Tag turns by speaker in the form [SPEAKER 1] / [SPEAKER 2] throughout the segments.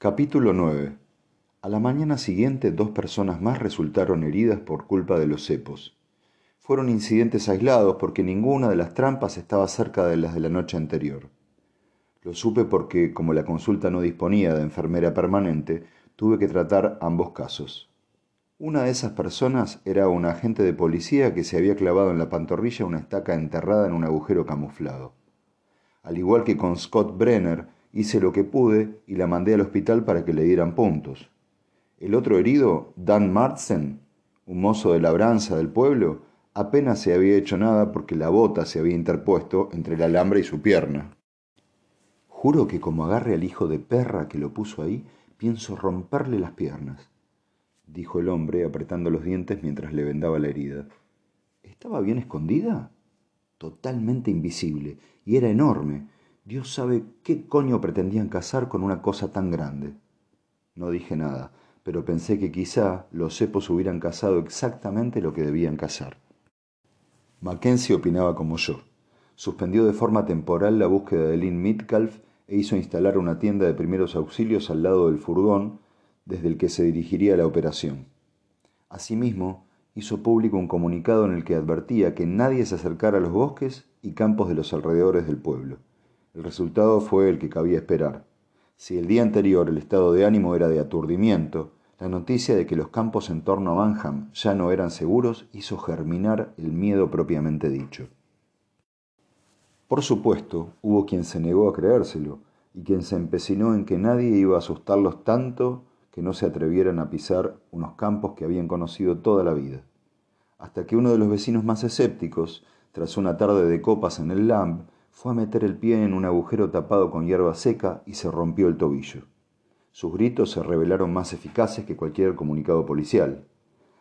[SPEAKER 1] Capítulo 9. A la mañana siguiente dos personas más resultaron heridas por culpa de los cepos. Fueron incidentes aislados porque ninguna de las trampas estaba cerca de las de la noche anterior. Lo supe porque, como la consulta no disponía de enfermera permanente, tuve que tratar ambos casos. Una de esas personas era un agente de policía que se había clavado en la pantorrilla una estaca enterrada en un agujero camuflado. Al igual que con Scott Brenner, hice lo que pude y la mandé al hospital para que le dieran puntos. El otro herido, Dan Martsen, un mozo de labranza del pueblo, apenas se había hecho nada porque la bota se había interpuesto entre el alambre y su pierna. Juro que como agarre al hijo de perra que lo puso ahí, pienso romperle las piernas, dijo el hombre apretando los dientes mientras le vendaba la herida. ¿Estaba bien escondida? Totalmente invisible, y era enorme. Dios sabe qué coño pretendían cazar con una cosa tan grande. No dije nada, pero pensé que quizá los cepos hubieran cazado exactamente lo que debían cazar. Mackenzie opinaba como yo. Suspendió de forma temporal la búsqueda de Lynn Mitcalf e hizo instalar una tienda de primeros auxilios al lado del furgón desde el que se dirigiría la operación. Asimismo, hizo público un comunicado en el que advertía que nadie se acercara a los bosques y campos de los alrededores del pueblo. El resultado fue el que cabía esperar. Si el día anterior el estado de ánimo era de aturdimiento, la noticia de que los campos en torno a Manham ya no eran seguros hizo germinar el miedo propiamente dicho. Por supuesto, hubo quien se negó a creérselo y quien se empecinó en que nadie iba a asustarlos tanto que no se atrevieran a pisar unos campos que habían conocido toda la vida. Hasta que uno de los vecinos más escépticos, tras una tarde de copas en el Lamb, fue a meter el pie en un agujero tapado con hierba seca y se rompió el tobillo. Sus gritos se revelaron más eficaces que cualquier comunicado policial.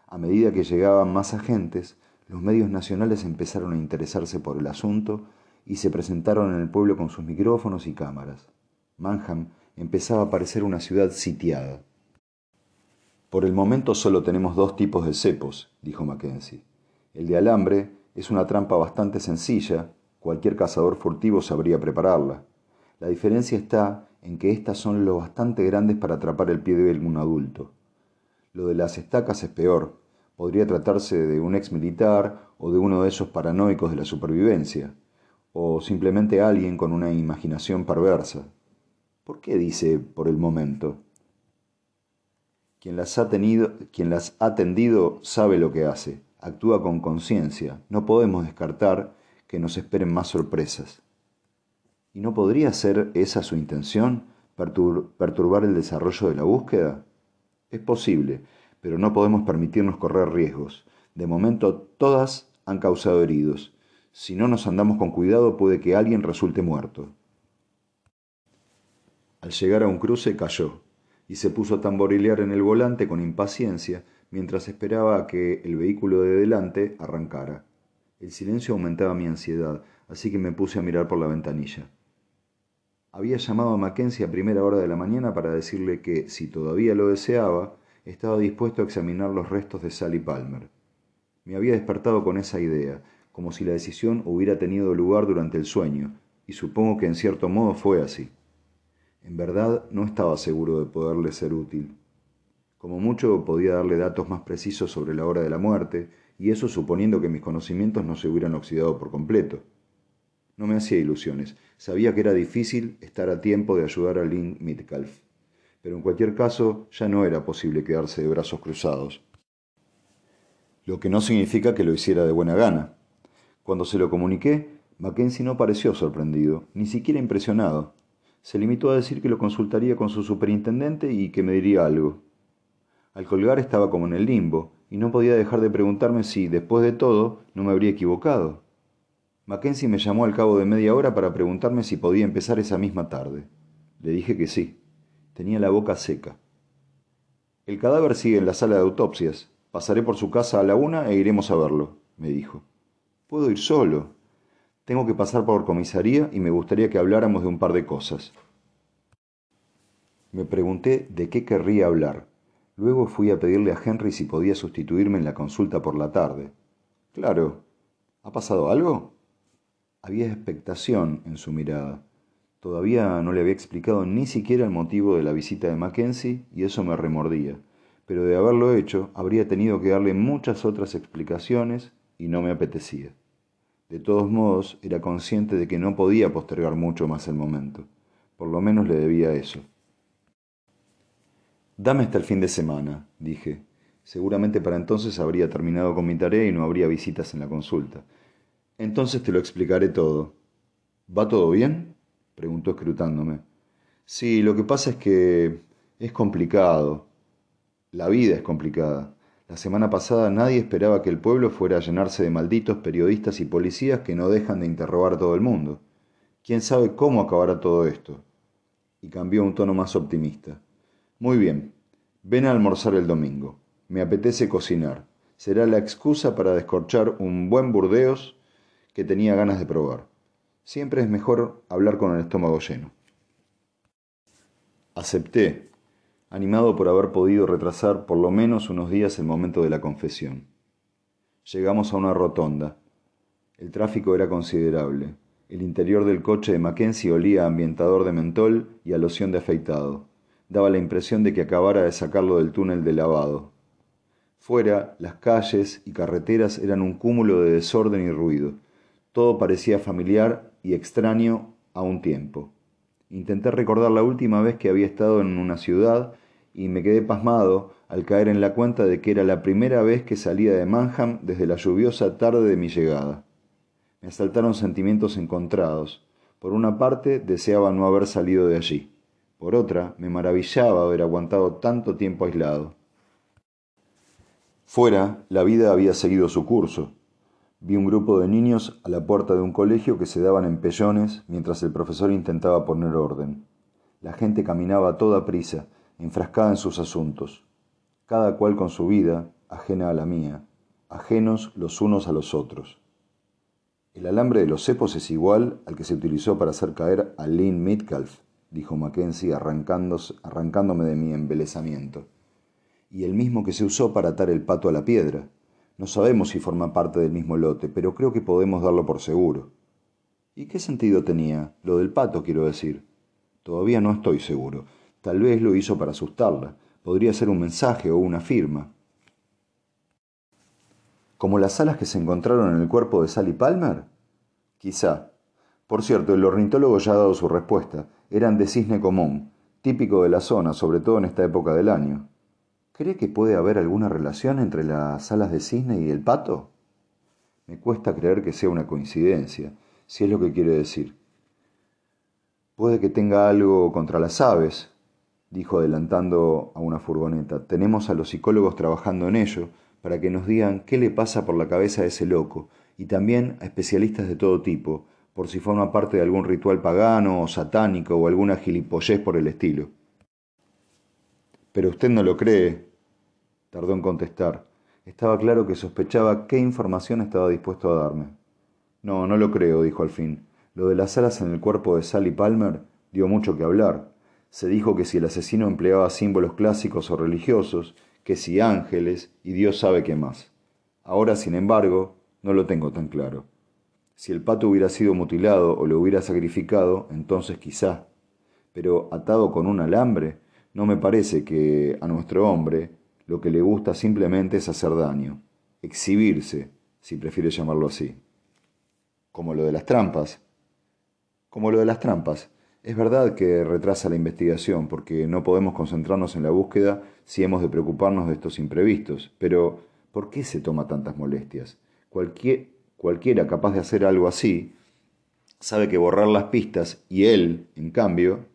[SPEAKER 1] A medida que llegaban más agentes, los medios nacionales empezaron a interesarse por el asunto y se presentaron en el pueblo con sus micrófonos y cámaras. Manham empezaba a parecer una ciudad sitiada. Por el momento solo tenemos dos tipos de cepos, dijo Mackenzie. El de alambre es una trampa bastante sencilla, cualquier cazador furtivo sabría prepararla. La diferencia está en que éstas son lo bastante grandes para atrapar el pie de algún adulto. Lo de las estacas es peor. Podría tratarse de un ex militar o de uno de esos paranoicos de la supervivencia o simplemente alguien con una imaginación perversa. ¿Por qué dice por el momento? Quien las ha tenido, quien las ha tendido sabe lo que hace, actúa con conciencia. No podemos descartar que nos esperen más sorpresas. ¿Y no podría ser esa su intención, perturbar el desarrollo de la búsqueda? Es posible, pero no podemos permitirnos correr riesgos. De momento todas han causado heridos si no nos andamos con cuidado puede que alguien resulte muerto. Al llegar a un cruce cayó y se puso a tamborilear en el volante con impaciencia mientras esperaba a que el vehículo de delante arrancara. El silencio aumentaba mi ansiedad, así que me puse a mirar por la ventanilla. Había llamado a Mackenzie a primera hora de la mañana para decirle que, si todavía lo deseaba, estaba dispuesto a examinar los restos de Sally Palmer. Me había despertado con esa idea, como si la decisión hubiera tenido lugar durante el sueño, y supongo que en cierto modo fue así. En verdad no estaba seguro de poderle ser útil. Como mucho podía darle datos más precisos sobre la hora de la muerte, y eso suponiendo que mis conocimientos no se hubieran oxidado por completo. No me hacía ilusiones, sabía que era difícil estar a tiempo de ayudar a Lynn Mitcalf, pero en cualquier caso ya no era posible quedarse de brazos cruzados. Lo que no significa que lo hiciera de buena gana. Cuando se lo comuniqué, Mackenzie no pareció sorprendido, ni siquiera impresionado. Se limitó a decir que lo consultaría con su superintendente y que me diría algo. Al colgar estaba como en el limbo, y no podía dejar de preguntarme si, después de todo, no me habría equivocado. Mackenzie me llamó al cabo de media hora para preguntarme si podía empezar esa misma tarde. Le dije que sí. Tenía la boca seca. El cadáver sigue en la sala de autopsias. Pasaré por su casa a la una e iremos a verlo, me dijo. Puedo ir solo. Tengo que pasar por comisaría y me gustaría que habláramos de un par de cosas. Me pregunté de qué querría hablar. Luego fui a pedirle a Henry si podía sustituirme en la consulta por la tarde. Claro. ¿Ha pasado algo? Había expectación en su mirada. Todavía no le había explicado ni siquiera el motivo de la visita de Mackenzie y eso me remordía, pero de haberlo hecho habría tenido que darle muchas otras explicaciones y no me apetecía. De todos modos, era consciente de que no podía postergar mucho más el momento. Por lo menos le debía eso. Dame hasta el fin de semana, dije. Seguramente para entonces habría terminado con mi tarea y no habría visitas en la consulta. Entonces te lo explicaré todo. ¿Va todo bien? preguntó escrutándome. Sí, lo que pasa es que es complicado. La vida es complicada. La semana pasada nadie esperaba que el pueblo fuera a llenarse de malditos periodistas y policías que no dejan de interrogar a todo el mundo. ¿Quién sabe cómo acabará todo esto? Y cambió un tono más optimista. Muy bien, ven a almorzar el domingo. Me apetece cocinar. Será la excusa para descorchar un buen burdeos que tenía ganas de probar. Siempre es mejor hablar con el estómago lleno. Acepté, animado por haber podido retrasar por lo menos unos días el momento de la confesión. Llegamos a una rotonda. El tráfico era considerable. El interior del coche de Mackenzie olía a ambientador de mentol y a loción de afeitado daba la impresión de que acabara de sacarlo del túnel de lavado. Fuera, las calles y carreteras eran un cúmulo de desorden y ruido. Todo parecía familiar y extraño a un tiempo. Intenté recordar la última vez que había estado en una ciudad y me quedé pasmado al caer en la cuenta de que era la primera vez que salía de Manham desde la lluviosa tarde de mi llegada. Me asaltaron sentimientos encontrados. Por una parte, deseaba no haber salido de allí. Por otra, me maravillaba haber aguantado tanto tiempo aislado. Fuera, la vida había seguido su curso. Vi un grupo de niños a la puerta de un colegio que se daban empellones mientras el profesor intentaba poner orden. La gente caminaba a toda prisa, enfrascada en sus asuntos, cada cual con su vida, ajena a la mía, ajenos los unos a los otros. El alambre de los cepos es igual al que se utilizó para hacer caer a Lynn Metcalf dijo Mackenzie arrancándome de mi embelesamiento. Y el mismo que se usó para atar el pato a la piedra. No sabemos si forma parte del mismo lote, pero creo que podemos darlo por seguro. ¿Y qué sentido tenía? Lo del pato, quiero decir. Todavía no estoy seguro. Tal vez lo hizo para asustarla. Podría ser un mensaje o una firma. ¿Como las alas que se encontraron en el cuerpo de Sally Palmer? Quizá. Por cierto, el ornitólogo ya ha dado su respuesta eran de cisne común, típico de la zona, sobre todo en esta época del año. ¿Cree que puede haber alguna relación entre las alas de cisne y el pato? Me cuesta creer que sea una coincidencia, si es lo que quiere decir. Puede que tenga algo contra las aves, dijo adelantando a una furgoneta. Tenemos a los psicólogos trabajando en ello para que nos digan qué le pasa por la cabeza a ese loco, y también a especialistas de todo tipo, por si forma parte de algún ritual pagano o satánico o alguna gilipollez por el estilo. Pero usted no lo cree, tardó en contestar. Estaba claro que sospechaba qué información estaba dispuesto a darme. No, no lo creo, dijo al fin. Lo de las alas en el cuerpo de Sally Palmer dio mucho que hablar. Se dijo que si el asesino empleaba símbolos clásicos o religiosos, que si ángeles y Dios sabe qué más. Ahora, sin embargo, no lo tengo tan claro. Si el pato hubiera sido mutilado o lo hubiera sacrificado, entonces quizá. Pero atado con un alambre, no me parece que a nuestro hombre lo que le gusta simplemente es hacer daño, exhibirse, si prefiere llamarlo así. Como lo de las trampas. Como lo de las trampas. Es verdad que retrasa la investigación porque no podemos concentrarnos en la búsqueda si hemos de preocuparnos de estos imprevistos. Pero, ¿por qué se toma tantas molestias? Cualquier, Cualquiera capaz de hacer algo así sabe que borrar las pistas y él, en cambio,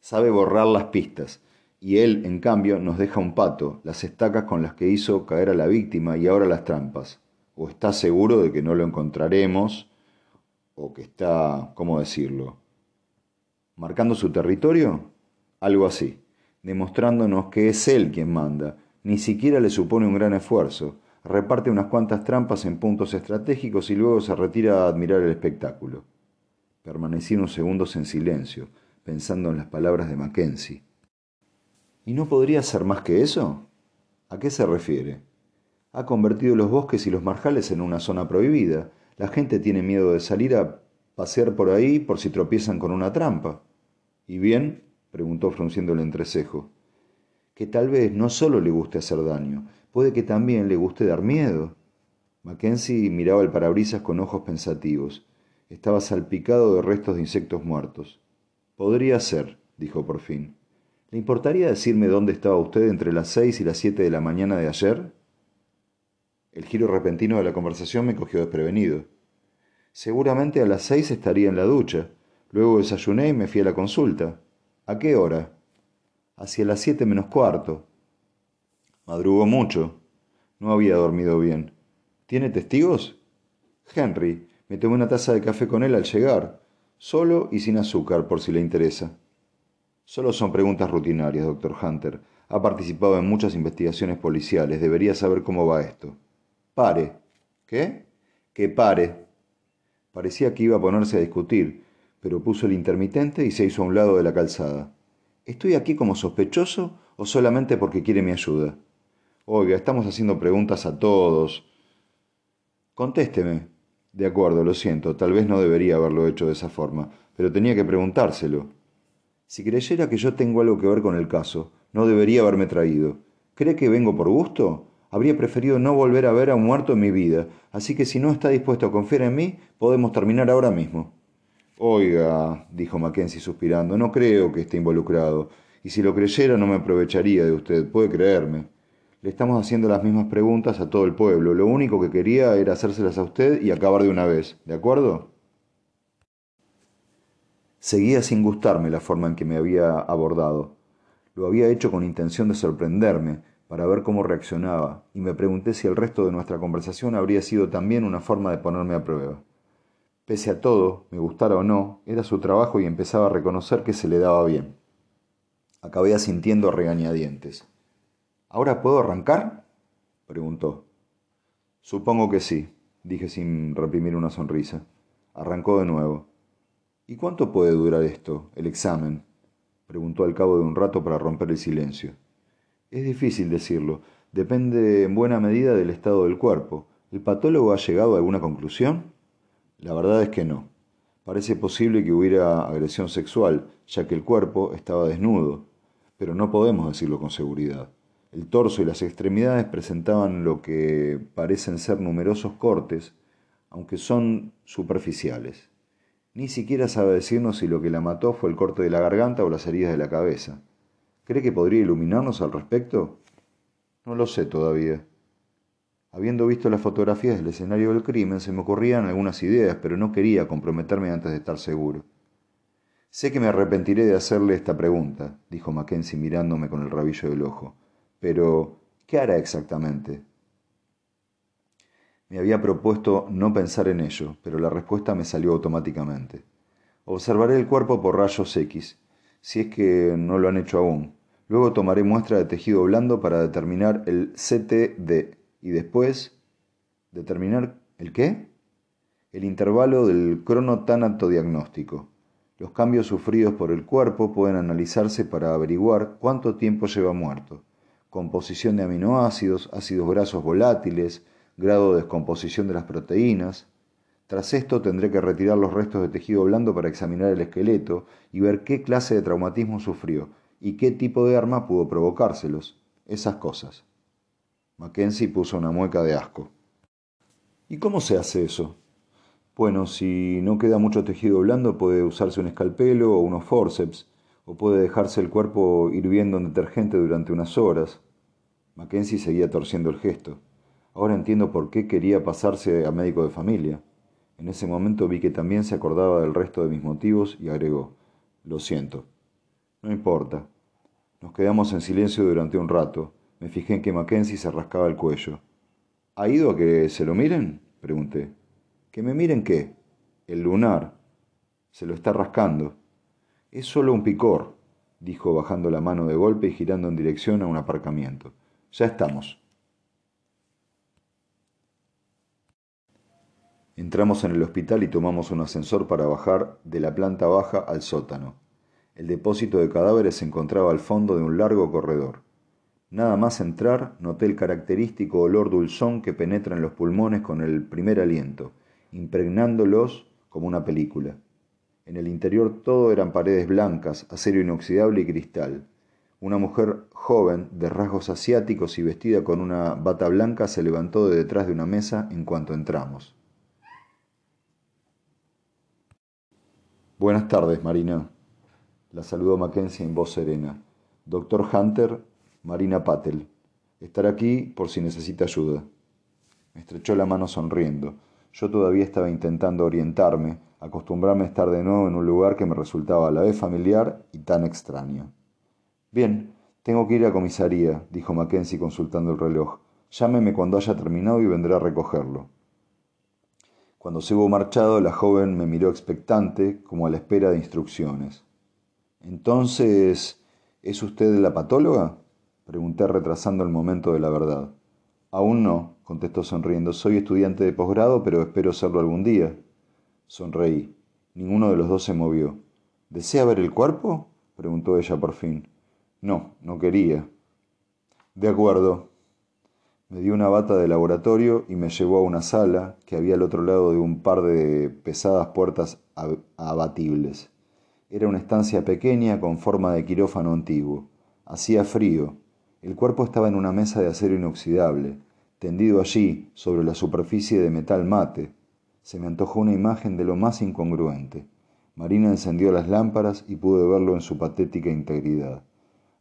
[SPEAKER 1] sabe borrar las pistas y él, en cambio, nos deja un pato, las estacas con las que hizo caer a la víctima y ahora las trampas. O está seguro de que no lo encontraremos, o que está, ¿cómo decirlo? ¿Marcando su territorio? Algo así, demostrándonos que es él quien manda, ni siquiera le supone un gran esfuerzo, reparte unas cuantas trampas en puntos estratégicos y luego se retira a admirar el espectáculo. Permanecí unos segundos en silencio, pensando en las palabras de Mackenzie. ¿Y no podría ser más que eso? ¿A qué se refiere? Ha convertido los bosques y los marjales en una zona prohibida. La gente tiene miedo de salir a pasear por ahí por si tropiezan con una trampa. ¿Y bien? preguntó frunciendo el entrecejo. Que tal vez no solo le guste hacer daño, puede que también le guste dar miedo. Mackenzie miraba el parabrisas con ojos pensativos. Estaba salpicado de restos de insectos muertos. Podría ser, dijo por fin. ¿Le importaría decirme dónde estaba usted entre las seis y las siete de la mañana de ayer? El giro repentino de la conversación me cogió desprevenido. Seguramente a las seis estaría en la ducha. Luego desayuné y me fui a la consulta. ¿A qué hora? Hacia las siete menos cuarto. Madrugó mucho. No había dormido bien. ¿Tiene testigos? Henry, me tomé una taza de café con él al llegar, solo y sin azúcar, por si le interesa. Solo son preguntas rutinarias, doctor Hunter. Ha participado en muchas investigaciones policiales. Debería saber cómo va esto. Pare. ¿Qué? Que pare. Parecía que iba a ponerse a discutir, pero puso el intermitente y se hizo a un lado de la calzada. ¿Estoy aquí como sospechoso o solamente porque quiere mi ayuda? Oiga, estamos haciendo preguntas a todos. Contésteme. De acuerdo, lo siento, tal vez no debería haberlo hecho de esa forma, pero tenía que preguntárselo. Si creyera que yo tengo algo que ver con el caso, no debería haberme traído. ¿Cree que vengo por gusto? Habría preferido no volver a ver a un muerto en mi vida, así que si no está dispuesto a confiar en mí, podemos terminar ahora mismo. Oiga, dijo Mackenzie suspirando, no creo que esté involucrado, y si lo creyera no me aprovecharía de usted, puede creerme. Le estamos haciendo las mismas preguntas a todo el pueblo. Lo único que quería era hacérselas a usted y acabar de una vez. ¿De acuerdo? Seguía sin gustarme la forma en que me había abordado. Lo había hecho con intención de sorprenderme, para ver cómo reaccionaba, y me pregunté si el resto de nuestra conversación habría sido también una forma de ponerme a prueba. Pese a todo, me gustara o no, era su trabajo y empezaba a reconocer que se le daba bien. Acabé asintiendo a regañadientes. ¿Ahora puedo arrancar? preguntó. Supongo que sí, dije sin reprimir una sonrisa. Arrancó de nuevo. ¿Y cuánto puede durar esto, el examen? preguntó al cabo de un rato para romper el silencio. Es difícil decirlo. Depende en buena medida del estado del cuerpo. ¿El patólogo ha llegado a alguna conclusión? La verdad es que no. Parece posible que hubiera agresión sexual, ya que el cuerpo estaba desnudo, pero no podemos decirlo con seguridad. El torso y las extremidades presentaban lo que parecen ser numerosos cortes, aunque son superficiales. Ni siquiera sabe decirnos si lo que la mató fue el corte de la garganta o las heridas de la cabeza. ¿Cree que podría iluminarnos al respecto? No lo sé todavía. Habiendo visto las fotografías del escenario del crimen, se me ocurrían algunas ideas, pero no quería comprometerme antes de estar seguro. Sé que me arrepentiré de hacerle esta pregunta, dijo Mackenzie mirándome con el rabillo del ojo. Pero, ¿qué hará exactamente? Me había propuesto no pensar en ello, pero la respuesta me salió automáticamente. Observaré el cuerpo por rayos X, si es que no lo han hecho aún. Luego tomaré muestra de tejido blando para determinar el CTD y después determinar el qué? El intervalo del cronotánato diagnóstico. Los cambios sufridos por el cuerpo pueden analizarse para averiguar cuánto tiempo lleva muerto composición de aminoácidos, ácidos grasos volátiles, grado de descomposición de las proteínas. Tras esto tendré que retirar los restos de tejido blando para examinar el esqueleto y ver qué clase de traumatismo sufrió y qué tipo de arma pudo provocárselos. Esas cosas. Mackenzie puso una mueca de asco. ¿Y cómo se hace eso? Bueno, si no queda mucho tejido blando puede usarse un escalpelo o unos forceps, o puede dejarse el cuerpo hirviendo en detergente durante unas horas. Mackenzie seguía torciendo el gesto. Ahora entiendo por qué quería pasarse a médico de familia. En ese momento vi que también se acordaba del resto de mis motivos y agregó, lo siento. No importa. Nos quedamos en silencio durante un rato. Me fijé en que Mackenzie se rascaba el cuello. ¿Ha ido a que se lo miren? pregunté. ¿Que me miren qué? El lunar. Se lo está rascando. Es solo un picor, dijo bajando la mano de golpe y girando en dirección a un aparcamiento. Ya estamos. Entramos en el hospital y tomamos un ascensor para bajar de la planta baja al sótano. El depósito de cadáveres se encontraba al fondo de un largo corredor. Nada más entrar, noté el característico olor dulzón que penetra en los pulmones con el primer aliento, impregnándolos como una película. En el interior todo eran paredes blancas, acero inoxidable y cristal. Una mujer joven, de rasgos asiáticos y vestida con una bata blanca, se levantó de detrás de una mesa en cuanto entramos. Buenas tardes, Marina. La saludó Mackenzie en voz serena. Doctor Hunter, Marina Patel. Estará aquí por si necesita ayuda. Me estrechó la mano sonriendo. Yo todavía estaba intentando orientarme, acostumbrarme a estar de nuevo en un lugar que me resultaba a la vez familiar y tan extraño. Bien, tengo que ir a comisaría, dijo Mackenzie consultando el reloj. Llámeme cuando haya terminado y vendré a recogerlo. Cuando se hubo marchado, la joven me miró expectante, como a la espera de instrucciones. Entonces, ¿es usted la patóloga? Pregunté retrasando el momento de la verdad. Aún no, contestó sonriendo. Soy estudiante de posgrado, pero espero serlo algún día. Sonreí. Ninguno de los dos se movió. ¿Desea ver el cuerpo? preguntó ella por fin. No, no quería. De acuerdo, me dio una bata de laboratorio y me llevó a una sala que había al otro lado de un par de pesadas puertas abatibles. Era una estancia pequeña con forma de quirófano antiguo. Hacía frío. El cuerpo estaba en una mesa de acero inoxidable, tendido allí sobre la superficie de metal mate. Se me antojó una imagen de lo más incongruente. Marina encendió las lámparas y pude verlo en su patética integridad.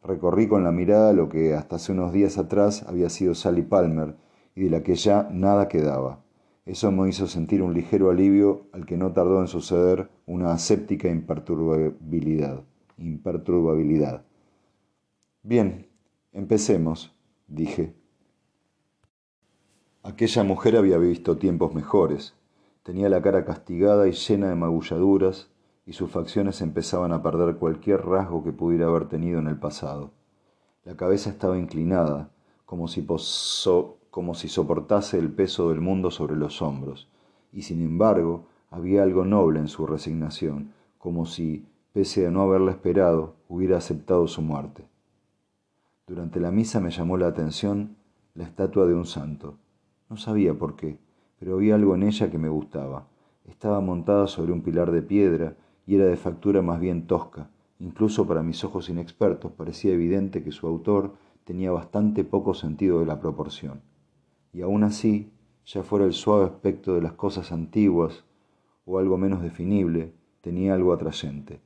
[SPEAKER 1] Recorrí con la mirada lo que hasta hace unos días atrás había sido Sally Palmer y de la que ya nada quedaba. Eso me hizo sentir un ligero alivio al que no tardó en suceder una aséptica imperturbabilidad. imperturbabilidad. Bien, empecemos, dije. Aquella mujer había visto tiempos mejores. Tenía la cara castigada y llena de magulladuras, y sus facciones empezaban a perder cualquier rasgo que pudiera haber tenido en el pasado. La cabeza estaba inclinada, como si, como si soportase el peso del mundo sobre los hombros, y sin embargo había algo noble en su resignación, como si, pese a no haberla esperado, hubiera aceptado su muerte. Durante la misa me llamó la atención la estatua de un santo. No sabía por qué, pero había algo en ella que me gustaba. Estaba montada sobre un pilar de piedra y era de factura más bien tosca. Incluso para mis ojos inexpertos parecía evidente que su autor tenía bastante poco sentido de la proporción. Y aún así, ya fuera el suave aspecto de las cosas antiguas o algo menos definible, tenía algo atrayente.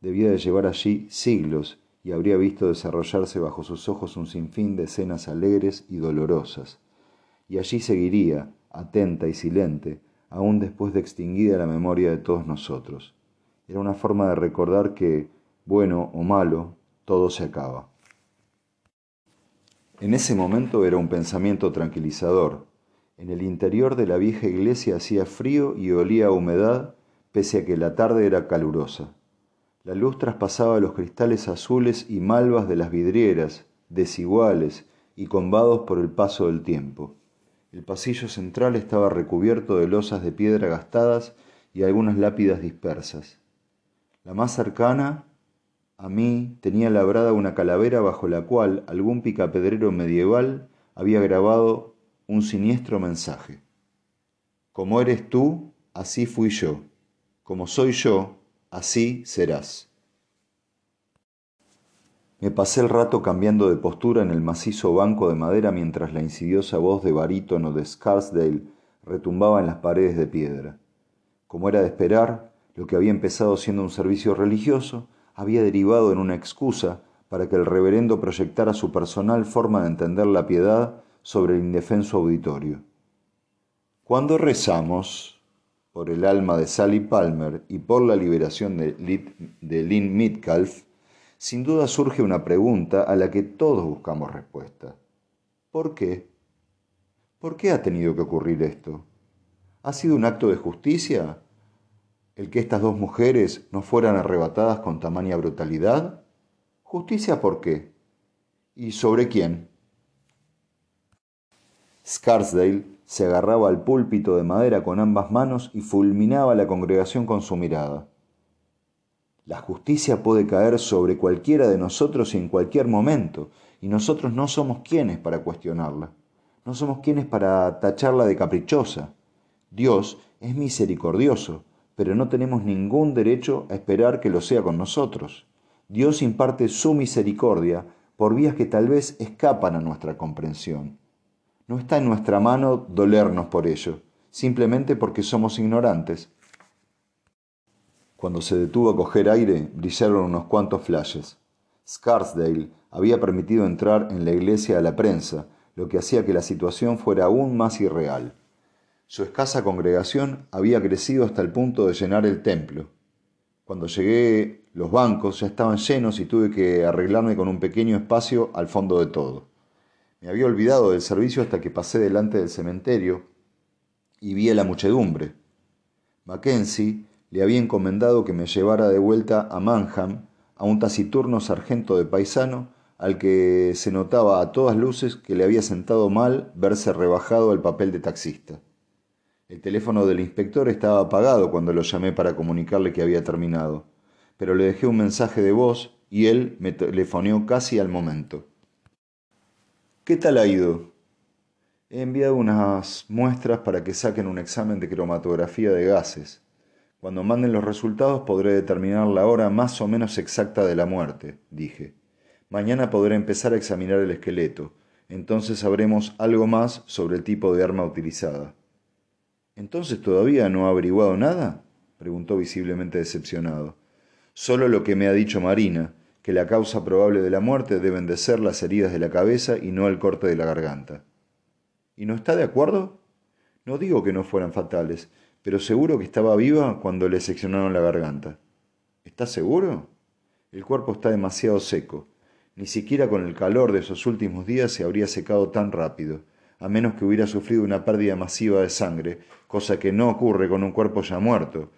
[SPEAKER 1] Debía de llevar allí siglos y habría visto desarrollarse bajo sus ojos un sinfín de escenas alegres y dolorosas. Y allí seguiría, atenta y silente, aún después de extinguida la memoria de todos nosotros. Era una forma de recordar que, bueno o malo, todo se acaba. En ese momento era un pensamiento tranquilizador. En el interior de la vieja iglesia hacía frío y olía a humedad, pese a que la tarde era calurosa. La luz traspasaba los cristales azules y malvas de las vidrieras, desiguales y combados por el paso del tiempo. El pasillo central estaba recubierto de losas de piedra gastadas y algunas lápidas dispersas. La más cercana a mí tenía labrada una calavera bajo la cual algún picapedrero medieval había grabado un siniestro mensaje. Como eres tú, así fui yo. Como soy yo, así serás. Me pasé el rato cambiando de postura en el macizo banco de madera mientras la insidiosa voz de barítono de Scarsdale retumbaba en las paredes de piedra. Como era de esperar, lo que había empezado siendo un servicio religioso había derivado en una excusa para que el reverendo proyectara su personal forma de entender la piedad sobre el indefenso auditorio. Cuando rezamos por el alma de Sally Palmer y por la liberación de, Lynn Midcalf, sin duda surge una pregunta a la que todos buscamos respuesta. ¿Por qué? ¿Por qué ha tenido que ocurrir esto? ¿Ha sido un acto de justicia el que estas dos mujeres no fueran arrebatadas con tamaña brutalidad? ¿Justicia por qué? ¿Y sobre quién? Scarsdale se agarraba al púlpito de madera con ambas manos y fulminaba a la congregación con su mirada. La justicia puede caer sobre cualquiera de nosotros en cualquier momento, y nosotros no somos quienes para cuestionarla. No somos quienes para tacharla de caprichosa. Dios es misericordioso pero no tenemos ningún derecho a esperar que lo sea con nosotros. Dios imparte su misericordia por vías que tal vez escapan a nuestra comprensión. No está en nuestra mano dolernos por ello, simplemente porque somos ignorantes. Cuando se detuvo a coger aire, brillaron unos cuantos flashes. Scarsdale había permitido entrar en la iglesia a la prensa, lo que hacía que la situación fuera aún más irreal. Su escasa congregación había crecido hasta el punto de llenar el templo. Cuando llegué, los bancos ya estaban llenos y tuve que arreglarme con un pequeño espacio al fondo de todo. Me había olvidado del servicio hasta que pasé delante del cementerio y vi a la muchedumbre. Mackenzie le había encomendado que me llevara de vuelta a Manham, a un taciturno sargento de paisano al que se notaba a todas luces que le había sentado mal verse rebajado al papel de taxista. El teléfono del inspector estaba apagado cuando lo llamé para comunicarle que había terminado, pero le dejé un mensaje de voz y él me telefoneó casi al momento. ¿Qué tal ha ido? He enviado unas muestras para que saquen un examen de cromatografía de gases. Cuando manden los resultados podré determinar la hora más o menos exacta de la muerte, dije. Mañana podré empezar a examinar el esqueleto. Entonces sabremos algo más sobre el tipo de arma utilizada. ¿Entonces todavía no ha averiguado nada? preguntó visiblemente decepcionado. Solo lo que me ha dicho Marina, que la causa probable de la muerte deben de ser las heridas de la cabeza y no el corte de la garganta. ¿Y no está de acuerdo? No digo que no fueran fatales, pero seguro que estaba viva cuando le seccionaron la garganta. ¿Está seguro? El cuerpo está demasiado seco. Ni siquiera con el calor de esos últimos días se habría secado tan rápido, a menos que hubiera sufrido una pérdida masiva de sangre, cosa que no ocurre con un cuerpo ya muerto,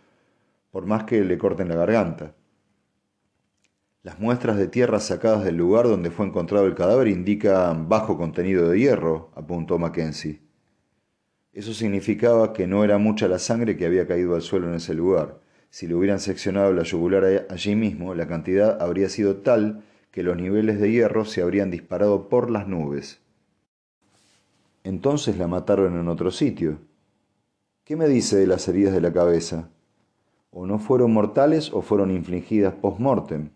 [SPEAKER 1] por más que le corten la garganta. Las muestras de tierra sacadas del lugar donde fue encontrado el cadáver indican bajo contenido de hierro, apuntó Mackenzie. Eso significaba que no era mucha la sangre que había caído al suelo en ese lugar. Si le hubieran seccionado la yugular allí mismo, la cantidad habría sido tal que los niveles de hierro se habrían disparado por las nubes. Entonces la mataron en otro sitio. ¿Qué me dice de las heridas de la cabeza? O no fueron mortales o fueron infligidas post-mortem.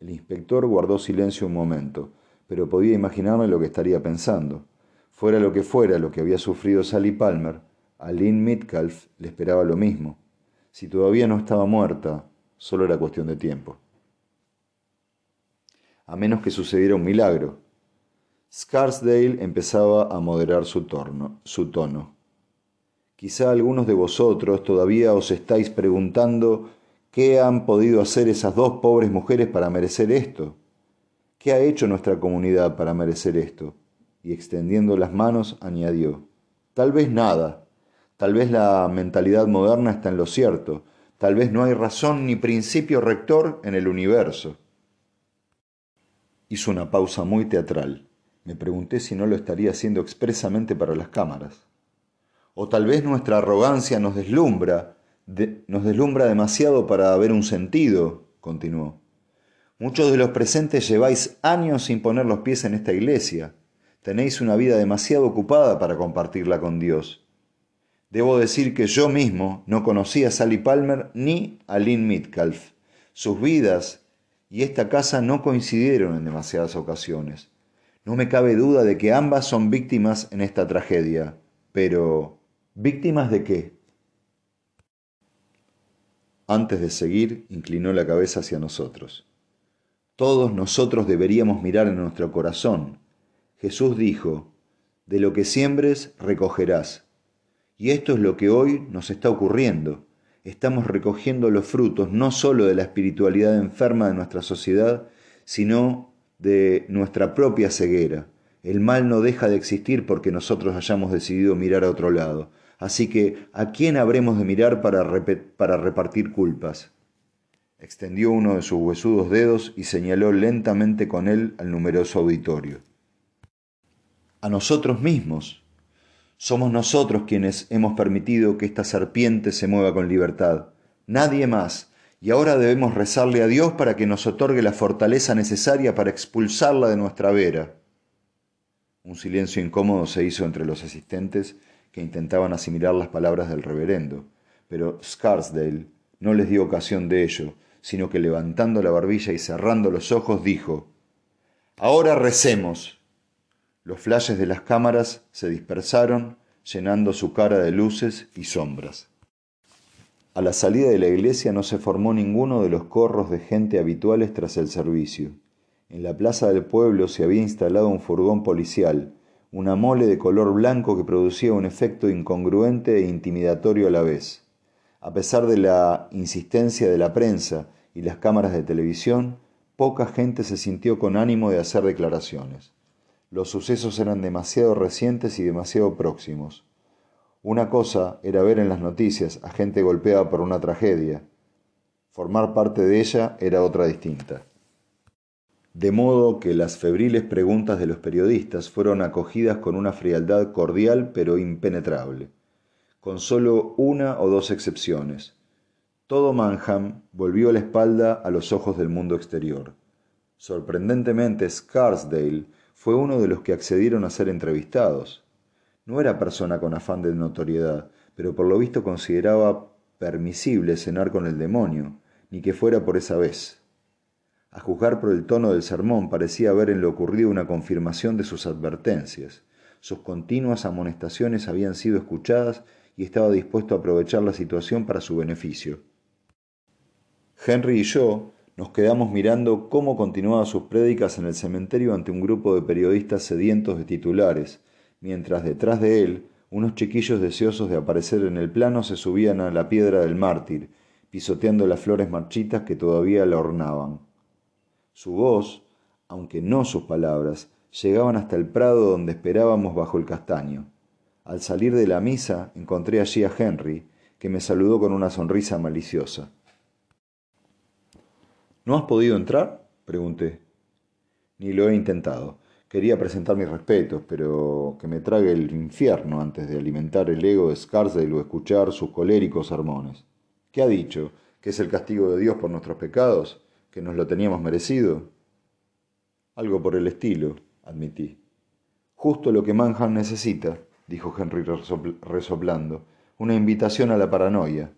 [SPEAKER 1] El inspector guardó silencio un momento, pero podía imaginarme lo que estaría pensando. Fuera lo que fuera lo que había sufrido Sally Palmer, a Lynn Mitcalf le esperaba lo mismo. Si todavía no estaba muerta, solo era cuestión de tiempo a menos que sucediera un milagro. Scarsdale empezaba a moderar su, su tono. Quizá algunos de vosotros todavía os estáis preguntando qué han podido hacer esas dos pobres mujeres para merecer esto. ¿Qué ha hecho nuestra comunidad para merecer esto? Y extendiendo las manos añadió, tal vez nada, tal vez la mentalidad moderna está en lo cierto, tal vez no hay razón ni principio rector en el universo. Hizo una pausa muy teatral. Me pregunté si no lo estaría haciendo expresamente para las cámaras. O tal vez nuestra arrogancia nos deslumbra, nos deslumbra demasiado para ver un sentido, continuó. Muchos de los presentes lleváis años sin poner los pies en esta iglesia. Tenéis una vida demasiado ocupada para compartirla con Dios. Debo decir que yo mismo no conocía a Sally Palmer ni a Lynn Mitcalf. Sus vidas y esta casa no coincidieron en demasiadas ocasiones. No me cabe duda de que ambas son víctimas en esta tragedia, pero ¿víctimas de qué? Antes de seguir, inclinó la cabeza hacia nosotros. Todos nosotros deberíamos mirar en nuestro corazón. Jesús dijo, de lo que siembres, recogerás. Y esto es lo que hoy nos está ocurriendo estamos recogiendo los frutos no sólo de la espiritualidad enferma de nuestra sociedad, sino de nuestra propia ceguera. El mal no deja de existir porque nosotros hayamos decidido mirar a otro lado. Así que, ¿a quién habremos de mirar para, para repartir culpas? Extendió uno de sus huesudos dedos y señaló lentamente con él al numeroso auditorio. A nosotros mismos, somos nosotros quienes hemos permitido que esta serpiente se mueva con libertad, nadie más, y ahora debemos rezarle a Dios para que nos otorgue la fortaleza necesaria para expulsarla de nuestra vera. Un silencio incómodo se hizo entre los asistentes que intentaban asimilar las palabras del reverendo. pero Scarsdale no les dio ocasión de ello, sino que levantando la barbilla y cerrando los ojos dijo, Ahora recemos. Los flashes de las cámaras se dispersaron, llenando su cara de luces y sombras. A la salida de la iglesia no se formó ninguno de los corros de gente habituales tras el servicio. En la plaza del pueblo se había instalado un furgón policial, una mole de color blanco que producía un efecto incongruente e intimidatorio a la vez. A pesar de la insistencia de la prensa y las cámaras de televisión, poca gente se sintió con ánimo de hacer declaraciones. Los sucesos eran demasiado recientes y demasiado próximos. Una cosa era ver en las noticias a gente golpeada por una tragedia. Formar parte de ella era otra distinta. De modo que las febriles preguntas de los periodistas fueron acogidas con una frialdad cordial pero impenetrable, con solo una o dos excepciones. Todo Manham volvió la espalda a los ojos del mundo exterior. Sorprendentemente, Scarsdale fue uno de los que accedieron a ser entrevistados. No era persona con afán de notoriedad, pero por lo visto consideraba permisible cenar con el demonio, ni que fuera por esa vez. A juzgar por el tono del sermón, parecía haber en lo ocurrido una confirmación de sus advertencias. Sus continuas amonestaciones habían sido escuchadas y estaba dispuesto a aprovechar la situación para su beneficio. Henry y yo nos quedamos mirando cómo continuaba sus prédicas en el cementerio ante un grupo de periodistas sedientos de titulares, mientras detrás de él unos chiquillos deseosos de aparecer en el plano se subían a la piedra del mártir, pisoteando las flores marchitas que todavía la ornaban. Su voz, aunque no sus palabras, llegaban hasta el prado donde esperábamos bajo el castaño. Al salir de la misa encontré allí a Henry, que me saludó con una sonrisa maliciosa. ¿No has podido entrar? pregunté. Ni lo he intentado. Quería presentar mis respetos, pero que me trague el infierno antes de alimentar el ego de Scarsdale o escuchar sus coléricos sermones. ¿Qué ha dicho? ¿Que es el castigo de Dios por nuestros pecados? ¿Que nos lo teníamos merecido? Algo por el estilo, admití. Justo lo que Manhattan necesita, dijo Henry resoplando, una invitación a la paranoia.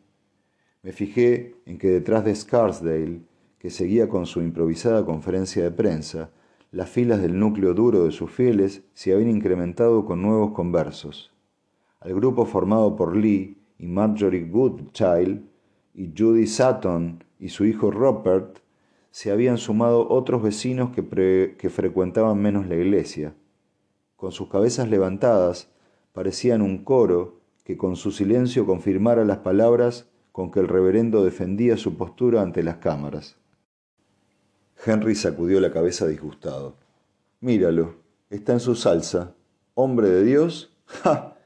[SPEAKER 1] Me fijé en que detrás de Scarsdale, que seguía con su improvisada conferencia de prensa, las filas del núcleo duro de sus fieles se habían incrementado con nuevos conversos. Al grupo formado por Lee y Marjorie Goodchild y Judy Sutton y su hijo Robert se habían sumado otros vecinos que, que frecuentaban menos la iglesia. Con sus cabezas levantadas, parecían un coro que con su silencio confirmara las palabras con que el reverendo defendía su postura ante las cámaras. Henry sacudió la cabeza disgustado. Míralo, está en su salsa. ¿Hombre de Dios? ¡Ja!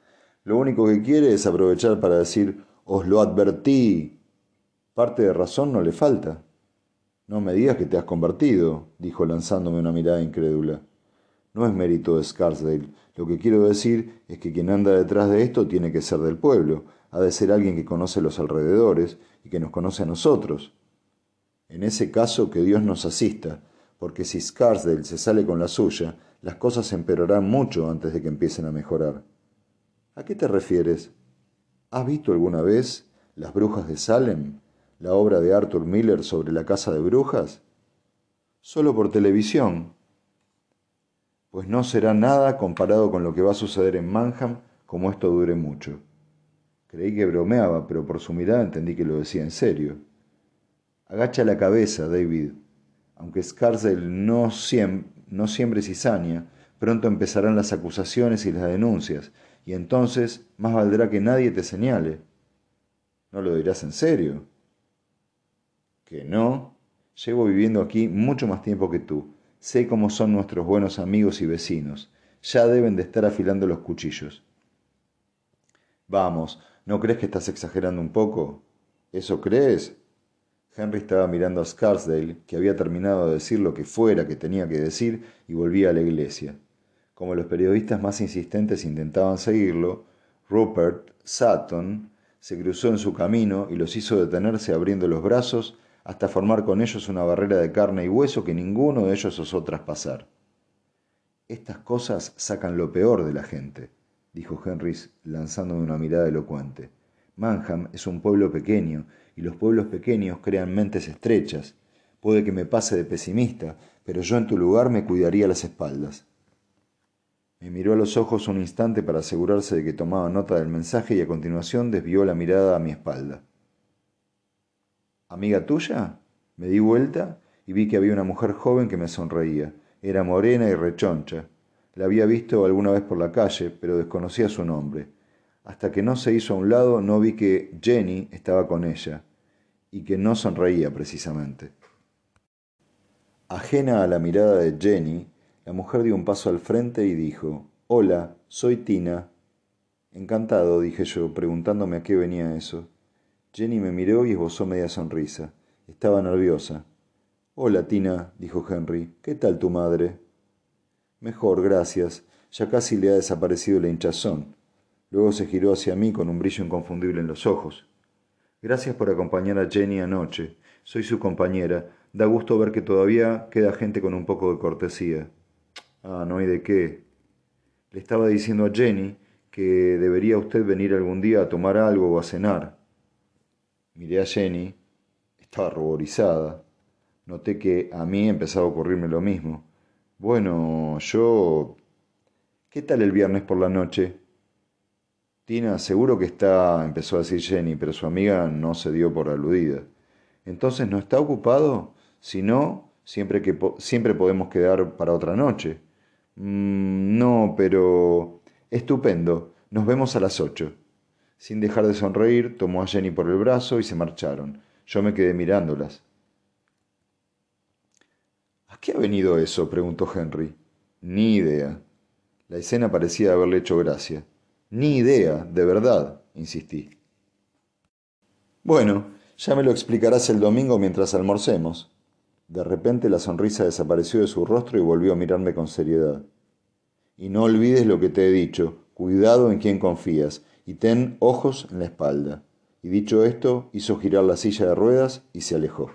[SPEAKER 1] Lo único que quiere es aprovechar para decir, os lo advertí. Parte de razón no le falta. No me digas que te has convertido, dijo lanzándome una mirada incrédula. No es mérito de Scarsdale. Lo que quiero decir es que quien anda detrás de esto tiene que ser del pueblo. Ha de ser alguien que conoce los alrededores y que nos conoce a nosotros. En ese caso, que Dios nos asista, porque si Scarsdale se sale con la suya, las cosas empeorarán mucho antes de que empiecen a mejorar. ¿A qué te refieres? ¿Has visto alguna vez Las Brujas de Salem, la obra de Arthur Miller sobre la casa de brujas? Solo por televisión. Pues no será nada comparado con lo que va a suceder en Manham como esto dure mucho. Creí que bromeaba, pero por su mirada entendí que lo decía en serio. Agacha la cabeza, David. Aunque Scarsdale no, no siembre cizaña, pronto empezarán las acusaciones y las denuncias, y entonces más valdrá que nadie te señale. ¿No lo dirás en serio? Que no. Llevo viviendo aquí mucho más tiempo que tú. Sé cómo son nuestros buenos amigos y vecinos. Ya deben de estar afilando los cuchillos. Vamos, ¿no crees que estás exagerando un poco? ¿Eso crees? Henry estaba mirando a Scarsdale, que había terminado de decir lo que fuera que tenía que decir, y volvía a la iglesia. Como los periodistas más insistentes intentaban seguirlo, Rupert Sutton se cruzó en su camino y los hizo detenerse abriendo los brazos hasta formar con ellos una barrera de carne y hueso que ninguno de ellos osó traspasar. Estas cosas sacan lo peor de la gente, dijo Henry lanzándome una mirada elocuente. Manham es un pueblo pequeño, y los pueblos pequeños crean mentes estrechas. Puede que me pase de pesimista, pero yo en tu lugar me cuidaría las espaldas. Me miró a los ojos un instante para asegurarse de que tomaba nota del mensaje y a continuación desvió la mirada a mi espalda. ¿Amiga tuya? Me di vuelta y vi que había una mujer joven que me sonreía. Era morena y rechoncha. La había visto alguna vez por la calle, pero desconocía su nombre. Hasta que no se hizo a un lado no vi que Jenny estaba con ella, y que no sonreía precisamente. Ajena a la mirada de Jenny, la mujer dio un paso al frente y dijo, Hola, soy Tina. Encantado, dije yo, preguntándome a qué venía eso. Jenny me miró y esbozó media sonrisa. Estaba nerviosa. Hola, Tina, dijo Henry. ¿Qué tal tu madre? Mejor, gracias. Ya casi le ha desaparecido la hinchazón. Luego se giró hacia mí con un brillo inconfundible en los ojos. Gracias por acompañar a Jenny anoche. Soy su compañera. Da gusto ver que todavía queda gente con un poco de cortesía. Ah, no hay de qué. Le estaba diciendo a Jenny que debería usted venir algún día a tomar algo o a cenar. Miré a Jenny. Estaba ruborizada. Noté que a mí empezaba a ocurrirme lo mismo. Bueno, yo... ¿Qué tal el viernes por la noche? Tina, seguro que está, empezó a decir Jenny, pero su amiga no se dio por aludida. Entonces, ¿no está ocupado? Si no, siempre, que siempre podemos quedar para otra noche. Mm, no, pero... Estupendo. Nos vemos a las ocho. Sin dejar de sonreír, tomó a Jenny por el brazo y se marcharon. Yo me quedé mirándolas. ¿A qué ha venido eso? preguntó Henry. Ni idea. La escena parecía haberle hecho gracia. Ni idea, de verdad, insistí. Bueno, ya me lo explicarás el domingo mientras almorcemos. De repente la sonrisa desapareció de su rostro y volvió a mirarme con seriedad. Y no olvides lo que te he dicho, cuidado en quien confías y ten ojos en la espalda. Y dicho esto, hizo girar la silla de ruedas y se alejó.